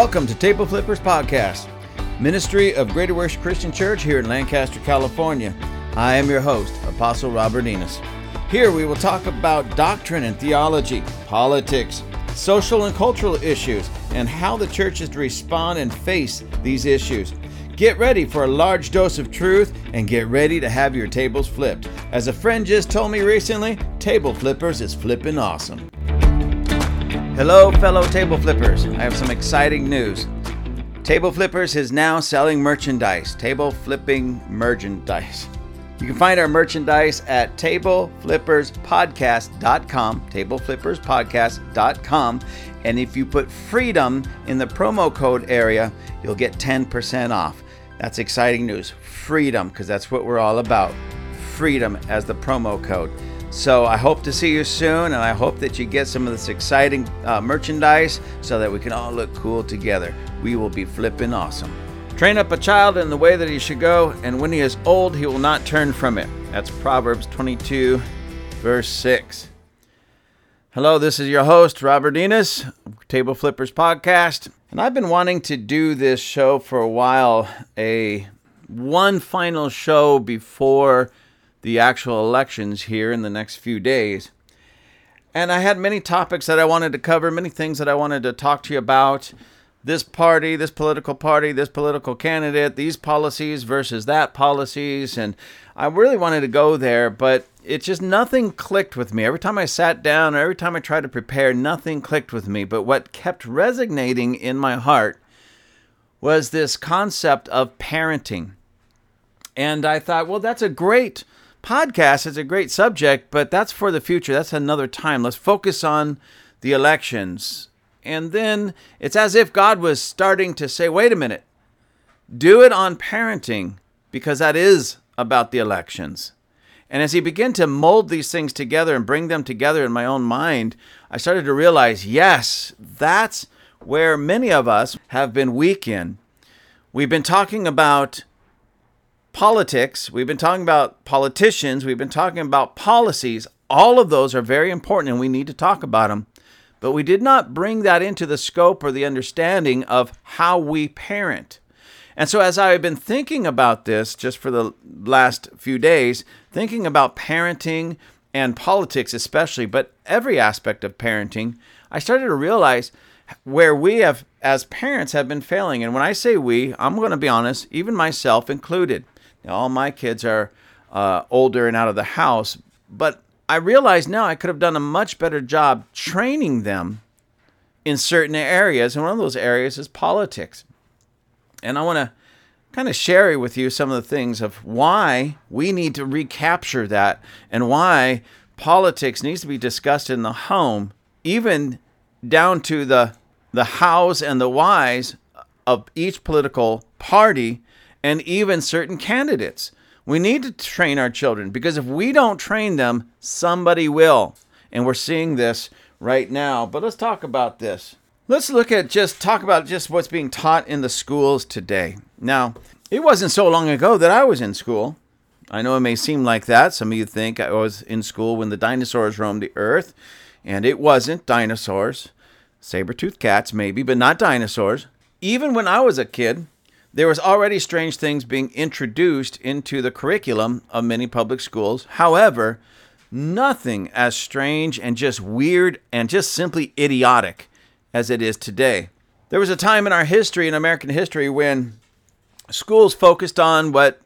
Welcome to Table Flippers Podcast, ministry of Greater Worship Christian Church here in Lancaster, California. I am your host, Apostle Robert Enos. Here we will talk about doctrine and theology, politics, social and cultural issues, and how the church is to respond and face these issues. Get ready for a large dose of truth and get ready to have your tables flipped. As a friend just told me recently, Table Flippers is flipping awesome. Hello, fellow table flippers. I have some exciting news. Table Flippers is now selling merchandise, table flipping merchandise. You can find our merchandise at tableflipperspodcast.com, tableflipperspodcast.com, and if you put freedom in the promo code area, you'll get 10% off. That's exciting news. Freedom, because that's what we're all about. Freedom as the promo code. So I hope to see you soon, and I hope that you get some of this exciting uh, merchandise so that we can all look cool together. We will be flipping awesome. Train up a child in the way that he should go, and when he is old, he will not turn from it. That's Proverbs 22, verse 6. Hello, this is your host, Robert Enos, Table Flippers Podcast. And I've been wanting to do this show for a while, a one final show before the actual elections here in the next few days. And I had many topics that I wanted to cover, many things that I wanted to talk to you about. This party, this political party, this political candidate, these policies versus that policies. And I really wanted to go there, but it just nothing clicked with me. Every time I sat down, or every time I tried to prepare, nothing clicked with me. But what kept resonating in my heart was this concept of parenting. And I thought, well, that's a great podcast is a great subject, but that's for the future. That's another time. Let's focus on the elections. And then it's as if God was starting to say, wait a minute, do it on parenting because that is about the elections. And as he began to mold these things together and bring them together in my own mind, I started to realize yes, that's where many of us have been weak in. We've been talking about politics, we've been talking about politicians, we've been talking about policies. All of those are very important and we need to talk about them. But we did not bring that into the scope or the understanding of how we parent. And so, as I have been thinking about this just for the last few days, thinking about parenting and politics, especially, but every aspect of parenting, I started to realize where we have, as parents, have been failing. And when I say we, I'm going to be honest, even myself included. Now, all my kids are uh, older and out of the house, but I realize now I could have done a much better job training them in certain areas, and one of those areas is politics. And I want to kind of share with you some of the things of why we need to recapture that and why politics needs to be discussed in the home, even down to the the hows and the whys of each political party and even certain candidates. We need to train our children because if we don't train them, somebody will. And we're seeing this right now. But let's talk about this. Let's look at just talk about just what's being taught in the schools today. Now, it wasn't so long ago that I was in school. I know it may seem like that. Some of you think I was in school when the dinosaurs roamed the earth, and it wasn't dinosaurs. Saber-toothed cats, maybe, but not dinosaurs. Even when I was a kid, there was already strange things being introduced into the curriculum of many public schools. However, nothing as strange and just weird and just simply idiotic as it is today. There was a time in our history, in American history, when schools focused on what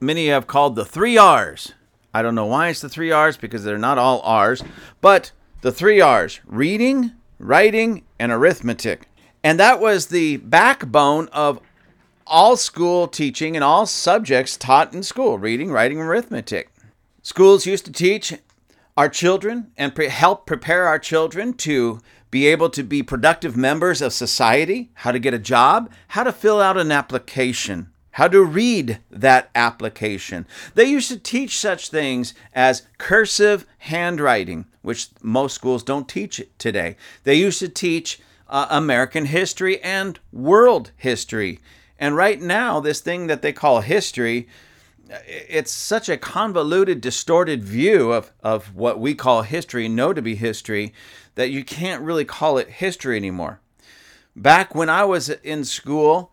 many have called the three R's. I don't know why it's the three R's because they're not all R's, but the three R's reading, writing, and arithmetic. And that was the backbone of all school teaching and all subjects taught in school reading, writing, arithmetic. Schools used to teach our children and pre- help prepare our children to be able to be productive members of society, how to get a job, how to fill out an application, how to read that application. They used to teach such things as cursive handwriting, which most schools don't teach today. They used to teach uh, American history and world history. And right now, this thing that they call history, it's such a convoluted, distorted view of, of what we call history, know to be history, that you can't really call it history anymore. Back when I was in school,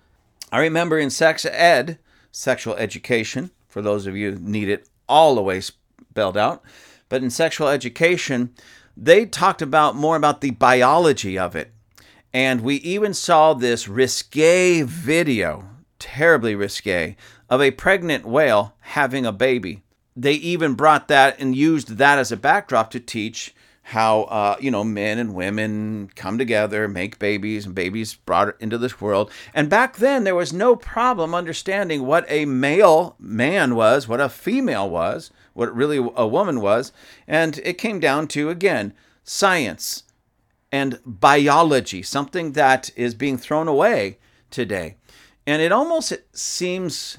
I remember in sex ed, sexual education, for those of you need it all the way spelled out, but in sexual education, they talked about more about the biology of it. And we even saw this risque video, terribly risque, of a pregnant whale having a baby. They even brought that and used that as a backdrop to teach how uh, you know men and women come together, make babies, and babies brought into this world. And back then, there was no problem understanding what a male man was, what a female was, what really a woman was, and it came down to again science and biology, something that is being thrown away today. And it almost seems,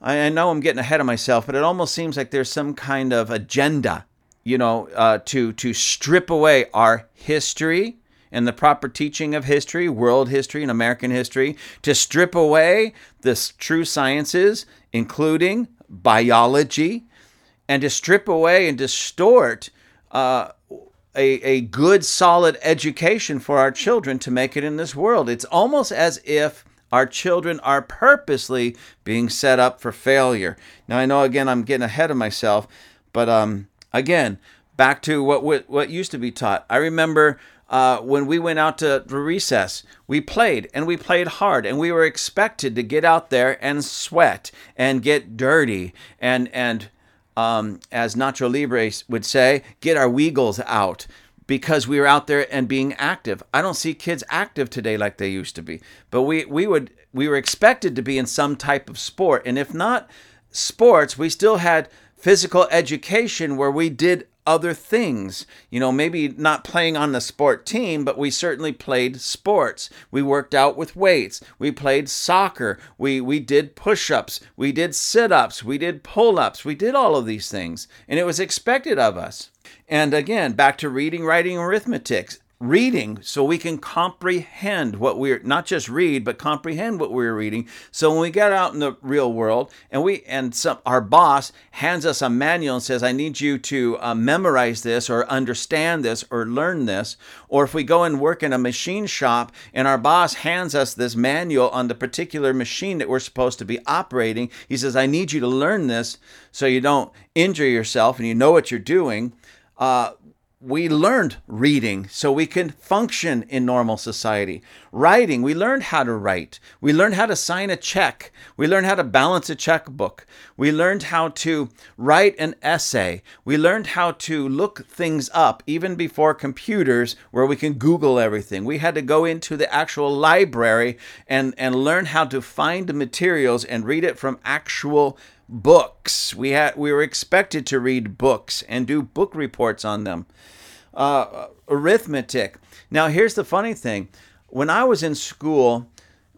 I know I'm getting ahead of myself, but it almost seems like there's some kind of agenda you know, uh, to to strip away our history and the proper teaching of history, world history and American history, to strip away the true sciences, including biology, and to strip away and distort uh, a, a good, solid education for our children to make it in this world. It's almost as if our children are purposely being set up for failure. Now, I know again I'm getting ahead of myself, but um, again, back to what what, what used to be taught. I remember uh, when we went out to, to recess, we played and we played hard, and we were expected to get out there and sweat and get dirty and and um, as Nacho Libre would say, get our weagles out because we were out there and being active. I don't see kids active today like they used to be, but we we would we were expected to be in some type of sport, and if not sports, we still had physical education where we did other things. You know, maybe not playing on the sport team, but we certainly played sports. We worked out with weights. We played soccer. We we did push-ups. We did sit-ups. We did pull-ups. We did all of these things, and it was expected of us. And again, back to reading, writing, arithmetic reading so we can comprehend what we're not just read but comprehend what we're reading. So when we get out in the real world and we and some our boss hands us a manual and says i need you to uh, memorize this or understand this or learn this. Or if we go and work in a machine shop and our boss hands us this manual on the particular machine that we're supposed to be operating he says i need you to learn this so you don't injure yourself and you know what you're doing. Uh, we learned reading so we can function in normal society. Writing, we learned how to write. We learned how to sign a check. We learned how to balance a checkbook. We learned how to write an essay. We learned how to look things up even before computers where we can Google everything. We had to go into the actual library and, and learn how to find materials and read it from actual books. We had we were expected to read books and do book reports on them. Uh, arithmetic. Now, here's the funny thing: when I was in school,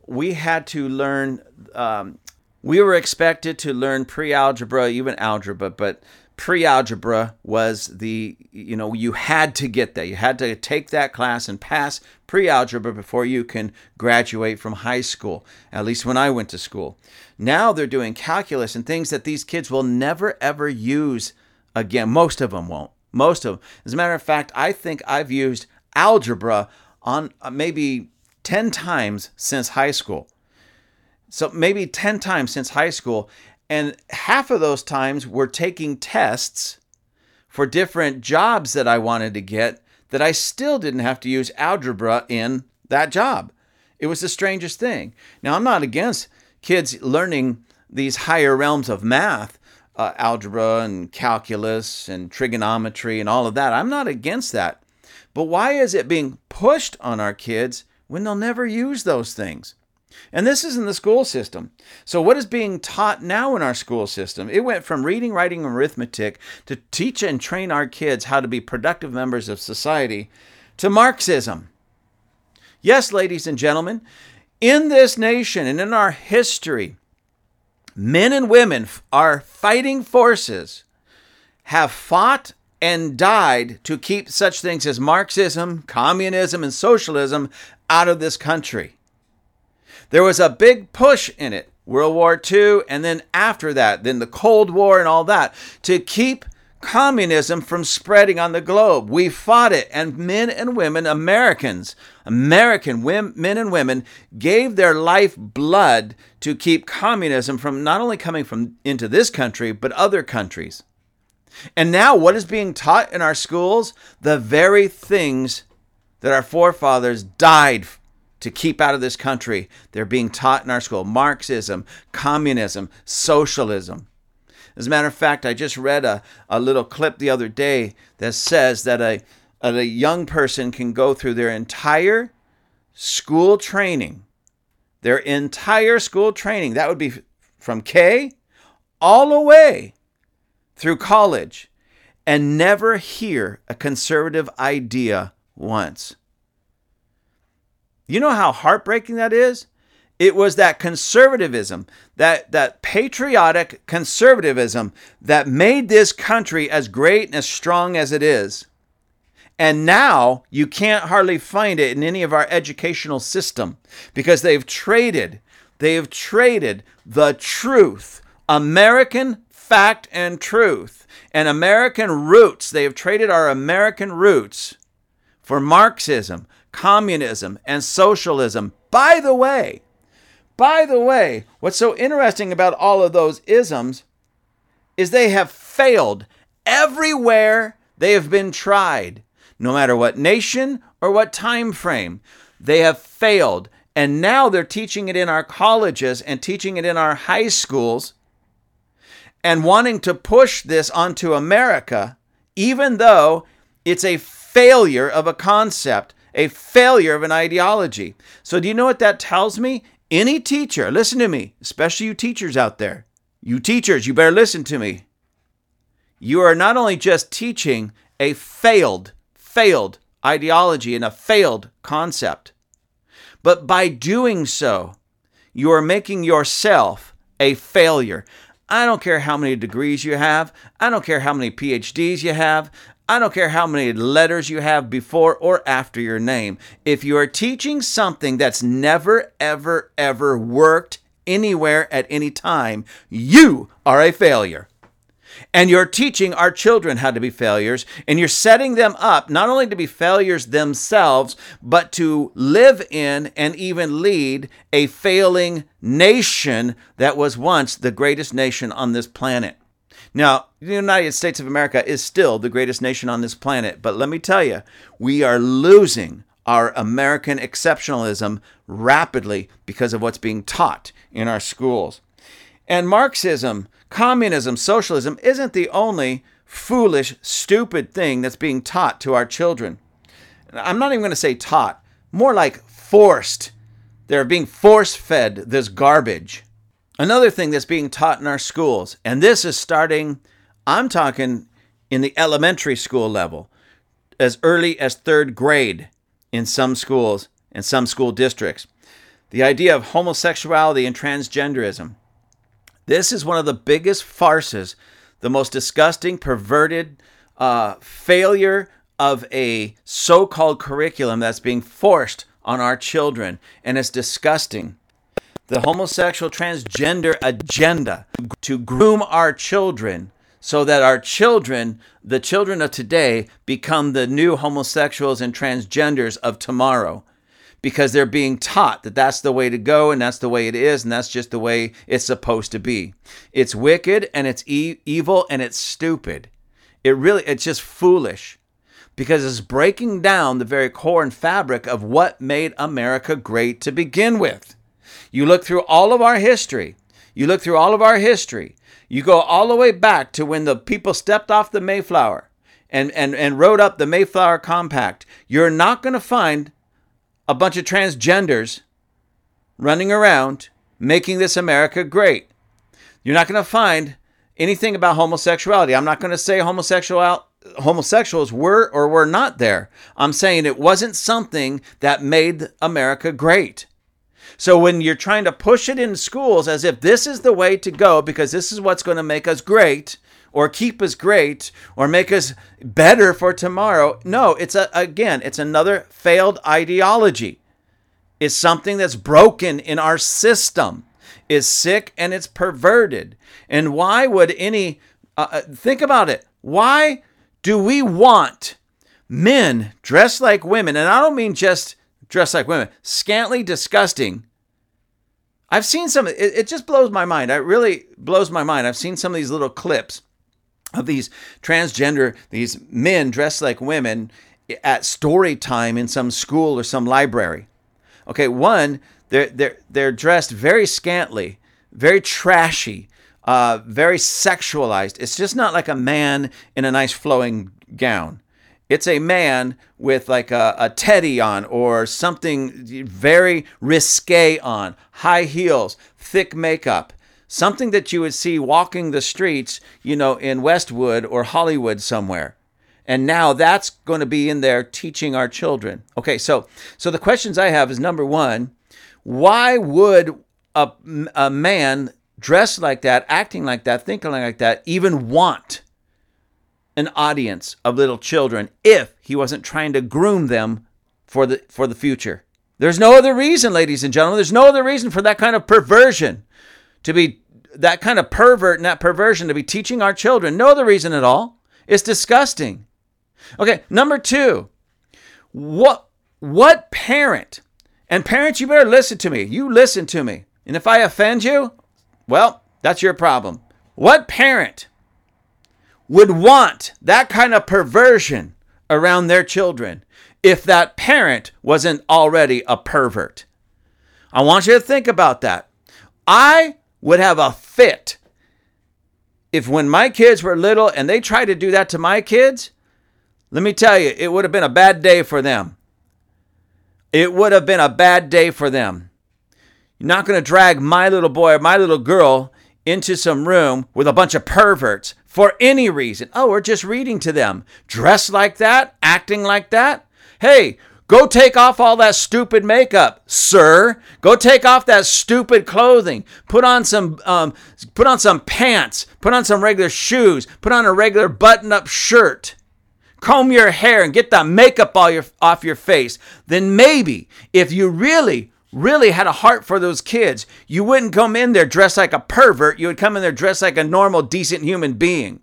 we had to learn. Um, we were expected to learn pre-algebra, even algebra, but pre-algebra was the you know you had to get that you had to take that class and pass pre-algebra before you can graduate from high school at least when i went to school now they're doing calculus and things that these kids will never ever use again most of them won't most of them as a matter of fact i think i've used algebra on uh, maybe 10 times since high school so maybe 10 times since high school and half of those times were taking tests for different jobs that I wanted to get that I still didn't have to use algebra in that job. It was the strangest thing. Now, I'm not against kids learning these higher realms of math, uh, algebra and calculus and trigonometry and all of that. I'm not against that. But why is it being pushed on our kids when they'll never use those things? And this is in the school system. So, what is being taught now in our school system? It went from reading, writing, and arithmetic to teach and train our kids how to be productive members of society to Marxism. Yes, ladies and gentlemen, in this nation and in our history, men and women, our fighting forces, have fought and died to keep such things as Marxism, communism, and socialism out of this country. There was a big push in it, World War II, and then after that, then the Cold War and all that, to keep communism from spreading on the globe. We fought it, and men and women, Americans, American men and women, gave their life blood to keep communism from not only coming from into this country, but other countries. And now, what is being taught in our schools? The very things that our forefathers died to keep out of this country. They're being taught in our school Marxism, communism, socialism. As a matter of fact, I just read a, a little clip the other day that says that a, a young person can go through their entire school training, their entire school training, that would be from K all the way through college, and never hear a conservative idea once. You know how heartbreaking that is? It was that conservatism, that, that patriotic conservatism that made this country as great and as strong as it is. And now you can't hardly find it in any of our educational system because they've traded, they have traded the truth, American fact and truth, and American roots. They have traded our American roots for Marxism, communism, and socialism. By the way, by the way, what's so interesting about all of those isms is they have failed everywhere they have been tried, no matter what nation or what time frame. They have failed. And now they're teaching it in our colleges and teaching it in our high schools and wanting to push this onto America, even though it's a failure of a concept, a failure of an ideology. So, do you know what that tells me? Any teacher, listen to me, especially you teachers out there. You teachers, you better listen to me. You are not only just teaching a failed, failed ideology and a failed concept, but by doing so, you are making yourself a failure. I don't care how many degrees you have. I don't care how many PhDs you have. I don't care how many letters you have before or after your name. If you are teaching something that's never, ever, ever worked anywhere at any time, you are a failure. And you're teaching our children how to be failures, and you're setting them up not only to be failures themselves, but to live in and even lead a failing nation that was once the greatest nation on this planet. Now, the United States of America is still the greatest nation on this planet, but let me tell you, we are losing our American exceptionalism rapidly because of what's being taught in our schools. And Marxism, communism, socialism isn't the only foolish, stupid thing that's being taught to our children. I'm not even going to say taught, more like forced. They're being force fed this garbage. Another thing that's being taught in our schools, and this is starting, I'm talking in the elementary school level, as early as third grade in some schools and some school districts. The idea of homosexuality and transgenderism. This is one of the biggest farces, the most disgusting, perverted uh, failure of a so called curriculum that's being forced on our children, and it's disgusting the homosexual transgender agenda to groom our children so that our children, the children of today, become the new homosexuals and transgenders of tomorrow because they're being taught that that's the way to go and that's the way it is and that's just the way it's supposed to be. It's wicked and it's e- evil and it's stupid. It really it's just foolish because it's breaking down the very core and fabric of what made America great to begin with. You look through all of our history. You look through all of our history. You go all the way back to when the people stepped off the Mayflower and, and, and wrote up the Mayflower Compact. You're not going to find a bunch of transgenders running around making this America great. You're not going to find anything about homosexuality. I'm not going to say homosexual homosexuals were or were not there. I'm saying it wasn't something that made America great. So when you're trying to push it in schools as if this is the way to go because this is what's going to make us great or keep us great or make us better for tomorrow, no, it's a, again, it's another failed ideology. It's something that's broken in our system. Is sick and it's perverted. And why would any uh, uh, think about it? Why do we want men dressed like women? And I don't mean just dressed like women, scantily disgusting. I've seen some, it, it just blows my mind. It really blows my mind. I've seen some of these little clips of these transgender, these men dressed like women at story time in some school or some library. Okay, one, they're, they're, they're dressed very scantily, very trashy, uh, very sexualized. It's just not like a man in a nice flowing gown. It's a man with like a, a teddy on or something very risque on, high heels, thick makeup, something that you would see walking the streets, you know, in Westwood or Hollywood somewhere. And now that's going to be in there teaching our children. Okay, so so the questions I have is number 1, why would a, a man dressed like that, acting like that, thinking like that, even want an audience of little children if he wasn't trying to groom them for the for the future. There's no other reason, ladies and gentlemen. There's no other reason for that kind of perversion to be that kind of pervert and that perversion to be teaching our children. No other reason at all. It's disgusting. Okay, number 2. What what parent? And parents, you better listen to me. You listen to me. And if I offend you, well, that's your problem. What parent would want that kind of perversion around their children if that parent wasn't already a pervert? I want you to think about that. I would have a fit if when my kids were little and they tried to do that to my kids, let me tell you, it would have been a bad day for them. It would have been a bad day for them. You're not going to drag my little boy or my little girl into some room with a bunch of perverts for any reason. Oh, we're just reading to them. Dressed like that, acting like that. Hey, go take off all that stupid makeup, sir. Go take off that stupid clothing. Put on some, um, put on some pants. Put on some regular shoes. Put on a regular button-up shirt. Comb your hair and get that makeup all your, off your face. Then maybe, if you really really had a heart for those kids, you wouldn't come in there dressed like a pervert. You would come in there dressed like a normal, decent human being.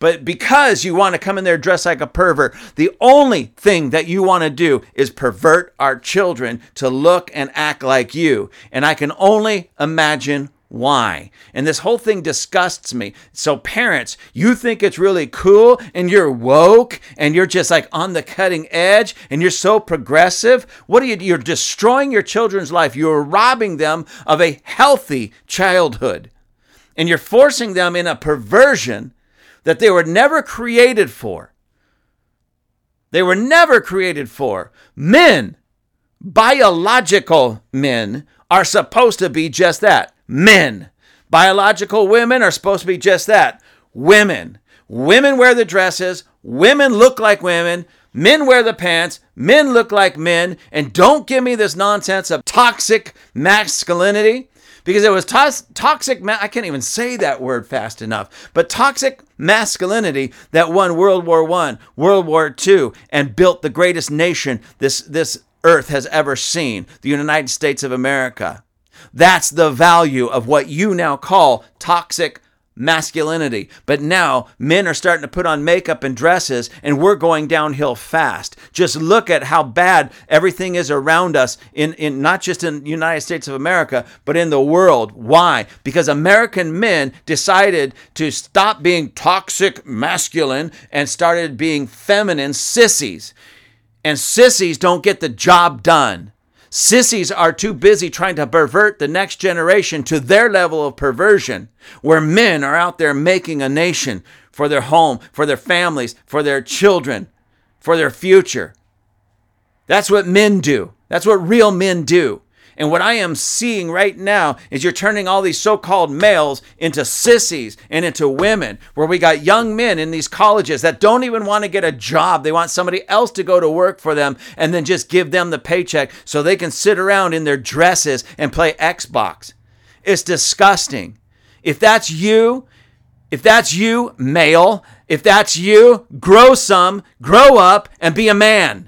But because you want to come in there dressed like a pervert, the only thing that you want to do is pervert our children to look and act like you. And I can only imagine why? And this whole thing disgusts me. So, parents, you think it's really cool and you're woke and you're just like on the cutting edge and you're so progressive. What are you? You're destroying your children's life. You're robbing them of a healthy childhood. And you're forcing them in a perversion that they were never created for. They were never created for. Men, biological men, are supposed to be just that men. Biological women are supposed to be just that women. Women wear the dresses, women look like women, men wear the pants, men look like men, and don't give me this nonsense of toxic masculinity because it was to- toxic ma- I can't even say that word fast enough. But toxic masculinity that won World War 1, World War 2 and built the greatest nation this this earth has ever seen, the United States of America. That's the value of what you now call toxic masculinity. But now men are starting to put on makeup and dresses, and we're going downhill fast. Just look at how bad everything is around us in, in not just in the United States of America, but in the world. Why? Because American men decided to stop being toxic masculine and started being feminine sissies. And sissies don't get the job done. Sissies are too busy trying to pervert the next generation to their level of perversion, where men are out there making a nation for their home, for their families, for their children, for their future. That's what men do. That's what real men do. And what I am seeing right now is you're turning all these so called males into sissies and into women, where we got young men in these colleges that don't even want to get a job. They want somebody else to go to work for them and then just give them the paycheck so they can sit around in their dresses and play Xbox. It's disgusting. If that's you, if that's you, male, if that's you, grow some, grow up, and be a man.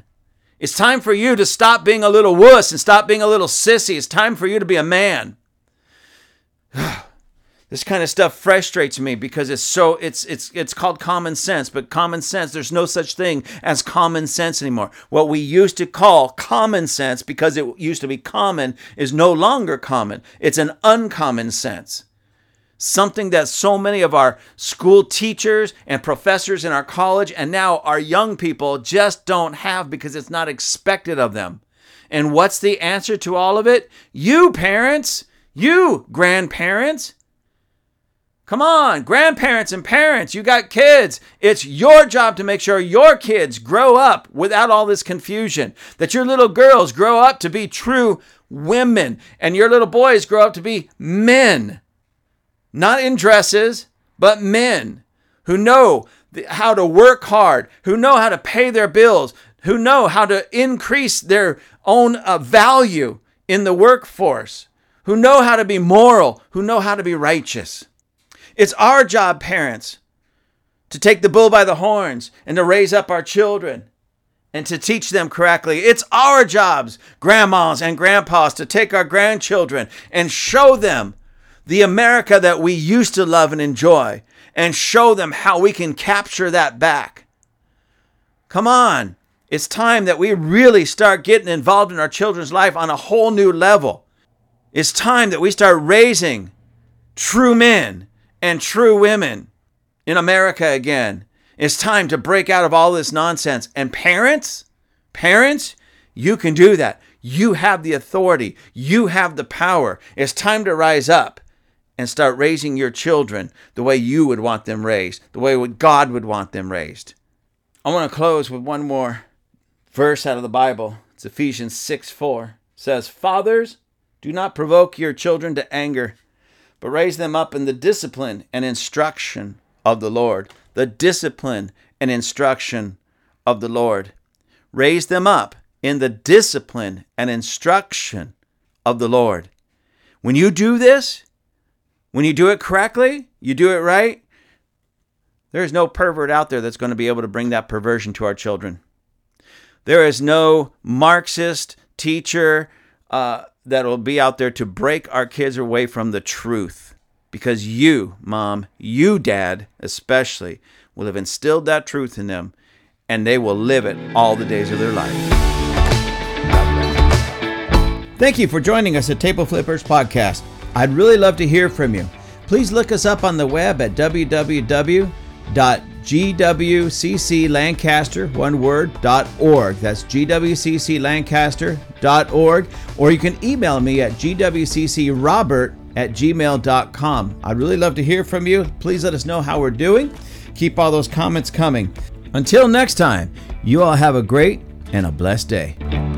It's time for you to stop being a little wuss and stop being a little sissy. It's time for you to be a man. This kind of stuff frustrates me because it's so it's it's it's called common sense, but common sense there's no such thing as common sense anymore. What we used to call common sense because it used to be common is no longer common. It's an uncommon sense. Something that so many of our school teachers and professors in our college and now our young people just don't have because it's not expected of them. And what's the answer to all of it? You parents, you grandparents, Come on, grandparents and parents, you got kids. It's your job to make sure your kids grow up without all this confusion, that your little girls grow up to be true women, and your little boys grow up to be men. Not in dresses, but men who know how to work hard, who know how to pay their bills, who know how to increase their own uh, value in the workforce, who know how to be moral, who know how to be righteous. It's our job, parents, to take the bull by the horns and to raise up our children and to teach them correctly. It's our jobs, grandmas and grandpas, to take our grandchildren and show them the America that we used to love and enjoy and show them how we can capture that back. Come on. It's time that we really start getting involved in our children's life on a whole new level. It's time that we start raising true men and true women in America again. It's time to break out of all this nonsense. And parents, parents, you can do that. You have the authority, you have the power. It's time to rise up and start raising your children the way you would want them raised, the way God would want them raised. I want to close with one more verse out of the Bible. It's Ephesians 6 4. It says, Fathers, do not provoke your children to anger but raise them up in the discipline and instruction of the Lord. The discipline and instruction of the Lord. Raise them up in the discipline and instruction of the Lord. When you do this, when you do it correctly, you do it right, there is no pervert out there that's going to be able to bring that perversion to our children. There is no Marxist teacher, uh, that will be out there to break our kids away from the truth. Because you, mom, you, dad, especially, will have instilled that truth in them and they will live it all the days of their life. Thank you for joining us at Table Flippers Podcast. I'd really love to hear from you. Please look us up on the web at www gwcclancaster, one word, dot. That's gwcclancaster.org. Or you can email me at gwccrobert at gmail.com. I'd really love to hear from you. Please let us know how we're doing. Keep all those comments coming. Until next time, you all have a great and a blessed day.